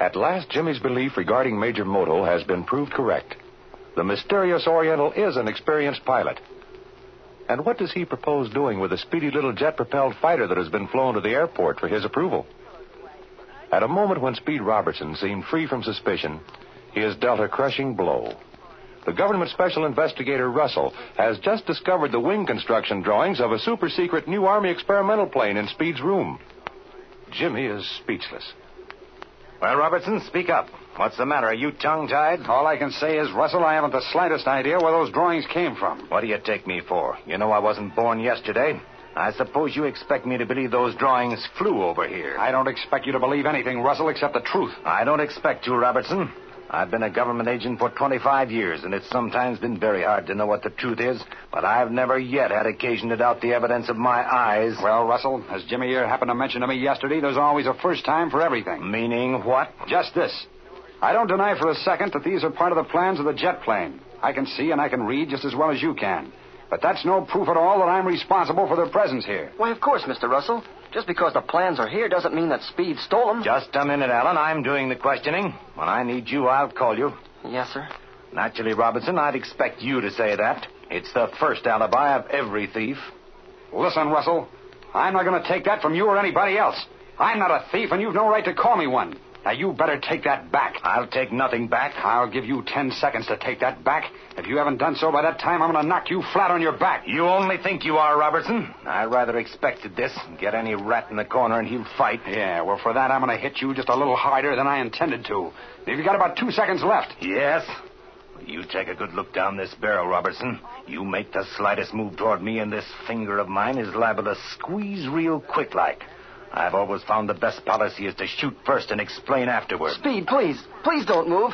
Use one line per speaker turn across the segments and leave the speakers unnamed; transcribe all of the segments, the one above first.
At last, Jimmy's belief regarding Major Moto has been proved correct. The mysterious Oriental is an experienced pilot. And what does he propose doing with the speedy little jet propelled fighter that has been flown to the airport for his approval? At a moment when Speed Robertson seemed free from suspicion, he has dealt a crushing blow. The government special investigator Russell has just discovered the wing construction drawings of a super secret new Army experimental plane in Speed's room. Jimmy is speechless.
Well, Robertson, speak up. What's the matter? Are you tongue tied?
All I can say is, Russell, I haven't the slightest idea where those drawings came from.
What do you take me for? You know I wasn't born yesterday. I suppose you expect me to believe those drawings flew over here.
I don't expect you to believe anything, Russell, except the truth.
I don't expect to, Robertson. I've been a government agent for 25 years, and it's sometimes been very hard to know what the truth is, but I've never yet had occasion to doubt the evidence of my eyes.
Well, Russell, as Jimmy here happened to mention to me yesterday, there's always a first time for everything.
Meaning what?
Just this. I don't deny for a second that these are part of the plans of the jet plane. I can see and I can read just as well as you can. But that's no proof at all that I'm responsible for their presence here.
Why, of course, Mr. Russell. Just because the plans are here doesn't mean that Speed stole them.
Just a minute, Allen. I'm doing the questioning. When I need you, I'll call you.
Yes, sir.
Naturally, Robinson, I'd expect you to say that. It's the first alibi of every thief.
Listen, Russell. I'm not going to take that from you or anybody else. I'm not a thief, and you've no right to call me one. Now, you better take that back.
I'll take nothing back.
I'll give you ten seconds to take that back. If you haven't done so by that time, I'm going to knock you flat on your back.
You only think you are, Robertson. I rather expected this. Get any rat in the corner and he'll fight.
Yeah, well, for that, I'm going to hit you just a little harder than I intended to. You've got about two seconds left.
Yes? You take a good look down this barrel, Robertson. You make the slightest move toward me, and this finger of mine is liable to squeeze real quick like. I've always found the best policy is to shoot first and explain afterward.
Speed, please. Please don't move.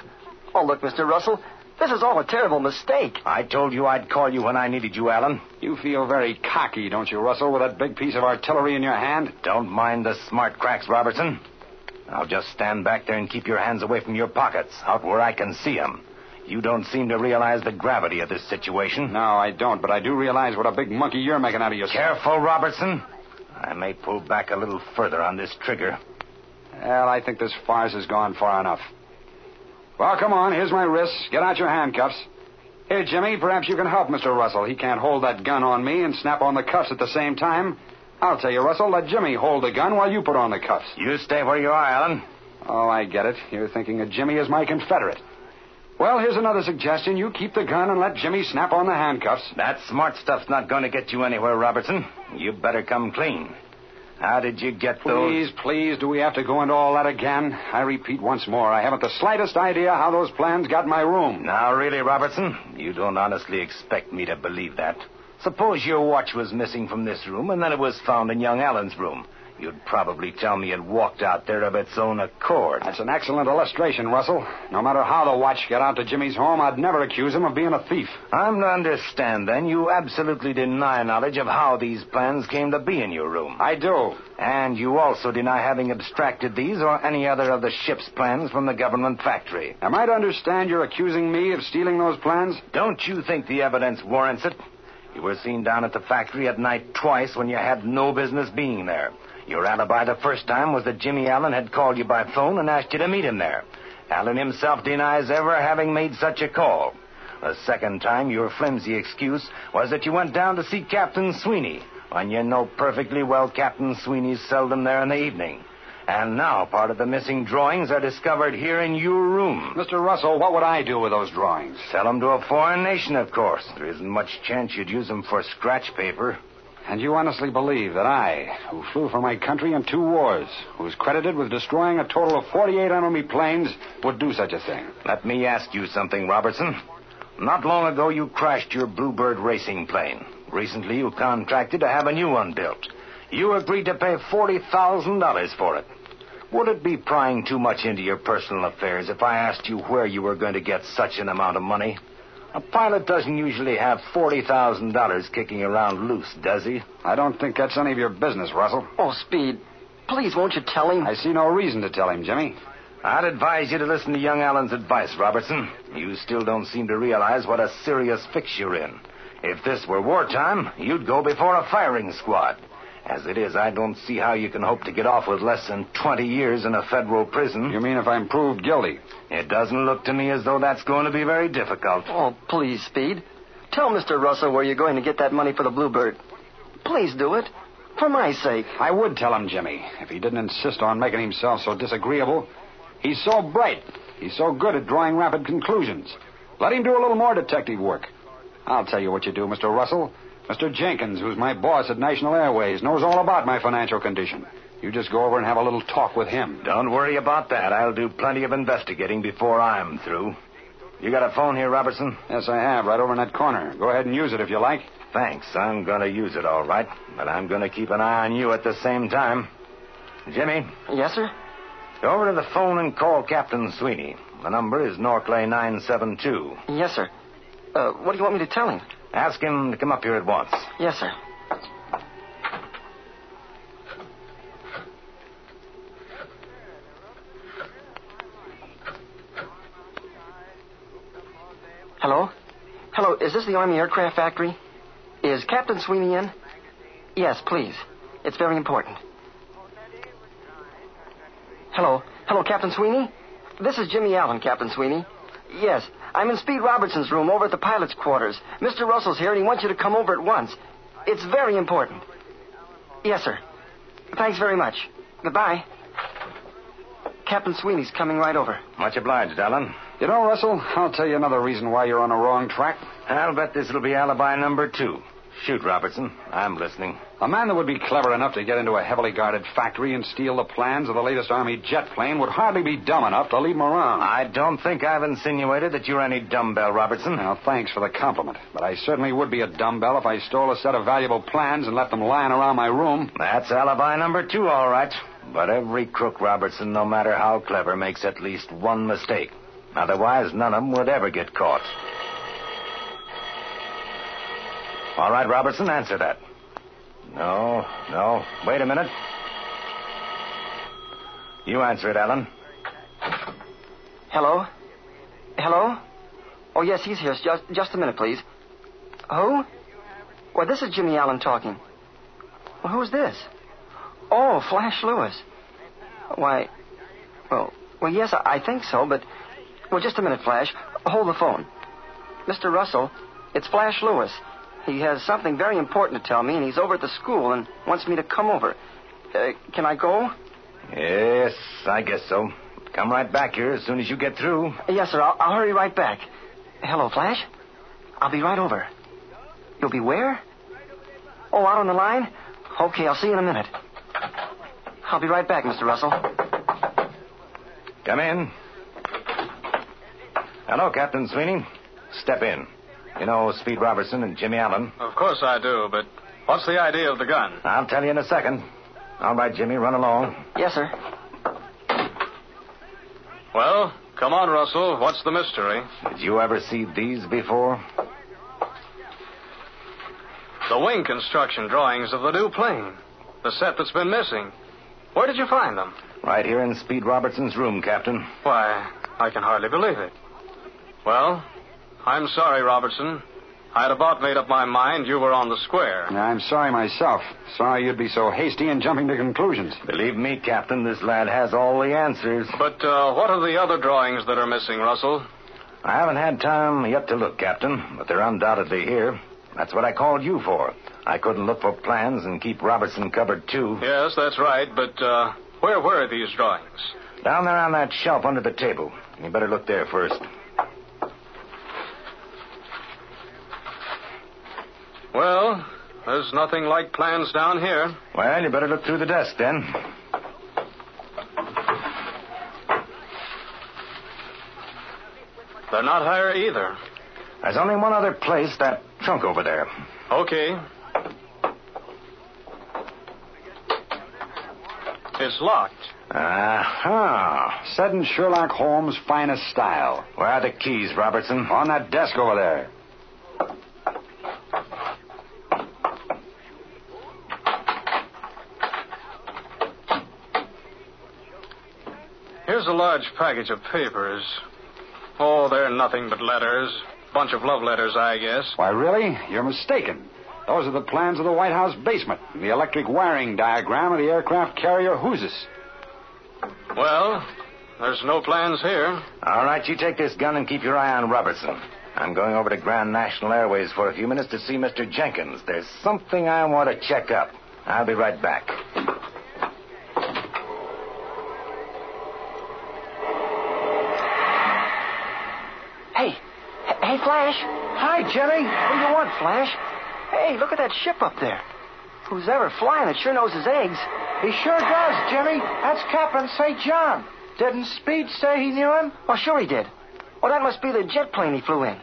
Oh, look, Mr. Russell. This is all a terrible mistake.
I told you I'd call you when I needed you, Allen.
You feel very cocky, don't you, Russell, with that big piece of artillery in your hand?
Don't mind the smart cracks, Robertson. I'll just stand back there and keep your hands away from your pockets, out where I can see 'em. You don't seem to realize the gravity of this situation.
No, I don't, but I do realize what a big monkey you're making out of yourself.
Careful, Robertson. I may pull back a little further on this trigger.
Well, I think this farce has gone far enough. Well, come on. Here's my wrists. Get out your handcuffs. Here, Jimmy, perhaps you can help Mr. Russell. He can't hold that gun on me and snap on the cuffs at the same time. I'll tell you, Russell, let Jimmy hold the gun while you put on the cuffs.
You stay where you are, Allen.
Oh, I get it. You're thinking of Jimmy as my Confederate. Well, here's another suggestion. You keep the gun and let Jimmy snap on the handcuffs.
That smart stuff's not going to get you anywhere, Robertson. You better come clean. How did you get those?
please, please, do we have to go into all that again? I repeat once more, I haven't the slightest idea how those plans got my room.
Now, really, Robertson, you don't honestly expect me to believe that. Suppose your watch was missing from this room and then it was found in young Allen's room. You'd probably tell me it walked out there of its own accord.
That's an excellent illustration, Russell. No matter how the watch got out to Jimmy's home, I'd never accuse him of being a thief.
I'm to understand, then, you absolutely deny knowledge of how these plans came to be in your room.
I do.
And you also deny having abstracted these or any other of the ship's plans from the government factory.
Am I to understand you're accusing me of stealing those plans?
Don't you think the evidence warrants it? You were seen down at the factory at night twice when you had no business being there. Your alibi the first time was that Jimmy Allen had called you by phone and asked you to meet him there. Allen himself denies ever having made such a call. The second time, your flimsy excuse was that you went down to see Captain Sweeney, when you know perfectly well Captain Sweeney's seldom there in the evening. And now part of the missing drawings are discovered here in your room.
Mr. Russell, what would I do with those drawings?
Sell them to a foreign nation, of course. There isn't much chance you'd use them for scratch paper.
And you honestly believe that I, who flew for my country in two wars, who's credited with destroying a total of 48 enemy planes, would do such a thing?
Let me ask you something, Robertson. Not long ago, you crashed your Bluebird racing plane. Recently, you contracted to have a new one built. You agreed to pay $40,000 for it. Would it be prying too much into your personal affairs if I asked you where you were going to get such an amount of money? A pilot doesn't usually have $40,000 kicking around loose, does he?
I don't think that's any of your business, Russell.
Oh, Speed, please won't you tell him?
I see no reason to tell him, Jimmy.
I'd advise you to listen to young Allen's advice, Robertson. You still don't seem to realize what a serious fix you're in. If this were wartime, you'd go before a firing squad. As it is, I don't see how you can hope to get off with less than 20 years in a federal prison.
You mean if I'm proved guilty?
It doesn't look to me as though that's going to be very difficult.
Oh, please, Speed. Tell Mr. Russell where you're going to get that money for the Bluebird. Please do it. For my sake.
I would tell him, Jimmy, if he didn't insist on making himself so disagreeable. He's so bright. He's so good at drawing rapid conclusions. Let him do a little more detective work. I'll tell you what you do, Mr. Russell. Mr. Jenkins, who's my boss at National Airways, knows all about my financial condition. You just go over and have a little talk with him.
Don't worry about that. I'll do plenty of investigating before I'm through. You got a phone here, Robertson?
Yes, I have, right over in that corner. Go ahead and use it if you like.
Thanks. I'm going to use it all right, but I'm going to keep an eye on you at the same time. Jimmy,
Yes, sir?
go over to the phone and call Captain Sweeney. The number is Norclay 972.
Yes, sir. Uh, what do you want me to tell him?
Ask him to come up here at once.
Yes, sir. Hello? Hello, is this the Army Aircraft Factory? Is Captain Sweeney in? Yes, please. It's very important. Hello? Hello, Captain Sweeney? This is Jimmy Allen, Captain Sweeney. Yes, I'm in Speed Robertson's room over at the pilot's quarters. Mr. Russell's here and he wants you to come over at once. It's very important. Yes, sir. Thanks very much. Goodbye. Captain Sweeney's coming right over.
Much obliged, Allen.
You know, Russell, I'll tell you another reason why you're on the wrong track.
I'll bet this will be alibi number two. Shoot, Robertson. I'm listening.
A man that would be clever enough to get into a heavily guarded factory and steal the plans of the latest Army jet plane would hardly be dumb enough to leave him around.
I don't think I've insinuated that you're any dumbbell, Robertson.
Now, thanks for the compliment, but I certainly would be a dumbbell if I stole a set of valuable plans and left them lying around my room.
That's alibi number two, all right. But every crook, Robertson, no matter how clever, makes at least one mistake. Otherwise, none of them would ever get caught. All right, Robertson, answer that. No, no. Wait a minute. You answer it, Allen.
Hello? Hello? Oh, yes, he's here. Just, just a minute, please. Who? Well, this is Jimmy Allen talking. Well, who's this? Oh, Flash Lewis. Why, well, well, yes, I, I think so, but, well, just a minute, Flash. Hold the phone. Mr. Russell, it's Flash Lewis. He has something very important to tell me, and he's over at the school and wants me to come over. Uh, can I go?
Yes, I guess so. Come right back here as soon as you get through.
Yes, sir. I'll, I'll hurry right back. Hello, Flash. I'll be right over. You'll be where? Oh, out on the line? Okay, I'll see you in a minute. I'll be right back, Mr. Russell.
Come in. Hello, Captain Sweeney. Step in. You know Speed Robertson and Jimmy Allen.
Of course I do, but what's the idea of the gun?
I'll tell you in a second. All right, Jimmy, run along.
Yes, sir.
Well, come on, Russell. What's the mystery?
Did you ever see these before?
The wing construction drawings of the new plane. The set that's been missing. Where did you find them?
Right here in Speed Robertson's room, Captain.
Why, I can hardly believe it. Well, I'm sorry, Robertson. I'd about made up my mind you were on the square.
I'm sorry myself. Sorry you'd be so hasty in jumping to conclusions.
Believe me, Captain, this lad has all the answers.
But uh, what are the other drawings that are missing, Russell?
I haven't had time yet to look, Captain, but they're undoubtedly here. That's what I called you for. I couldn't look for plans and keep Robertson covered, too.
Yes, that's right, but uh, where were these drawings?
Down there on that shelf under the table. You better look there first.
Well, there's nothing like plans down here.
Well, you better look through the desk then.
They're not here either.
There's only one other place, that trunk over there.
Okay. It's locked. Uh-huh.
Aha. Set in Sherlock Holmes' finest style.
Where are the keys, Robertson?
On that desk over there.
Here's a large package of papers. Oh, they're nothing but letters. Bunch of love letters, I guess.
Why, really? You're mistaken. Those are the plans of the White House basement and the electric wiring diagram of the aircraft carrier Hoosius.
Well, there's no plans here.
All right, you take this gun and keep your eye on Robertson. I'm going over to Grand National Airways for a few minutes to see Mr. Jenkins. There's something I want to check up. I'll be right back.
Hey, hey, Flash.
Hi, Jimmy.
What do you want, Flash? Hey, look at that ship up there. Who's ever flying it sure knows his eggs.
He sure does, Jimmy. That's Captain St. John. Didn't Speed say he knew him?
Well, sure he did. Well, that must be the jet plane he flew in.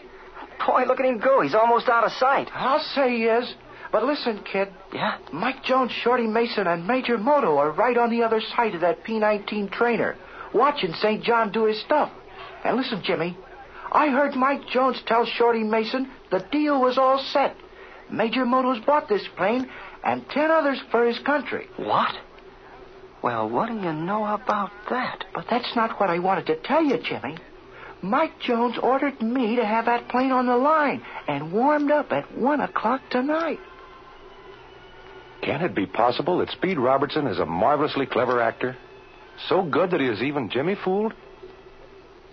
Boy, look at him go. He's almost out of sight.
I'll say he is. But listen, kid.
Yeah?
Mike Jones, Shorty Mason, and Major Moto are right on the other side of that P 19 trainer, watching St. John do his stuff. And listen, Jimmy, I heard Mike Jones tell Shorty Mason the deal was all set. Major Moto's bought this plane and ten others for his country.
What? Well, what do you know about that?
But that's not what I wanted to tell you, Jimmy. Mike Jones ordered me to have that plane on the line and warmed up at one o'clock tonight.
Can it be possible that Speed Robertson is a marvelously clever actor? So good that he has even Jimmy fooled?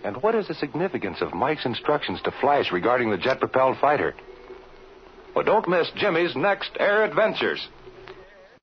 And what is the significance of Mike's instructions to Flash regarding the jet propelled fighter? Well, don't miss Jimmy's next air adventures.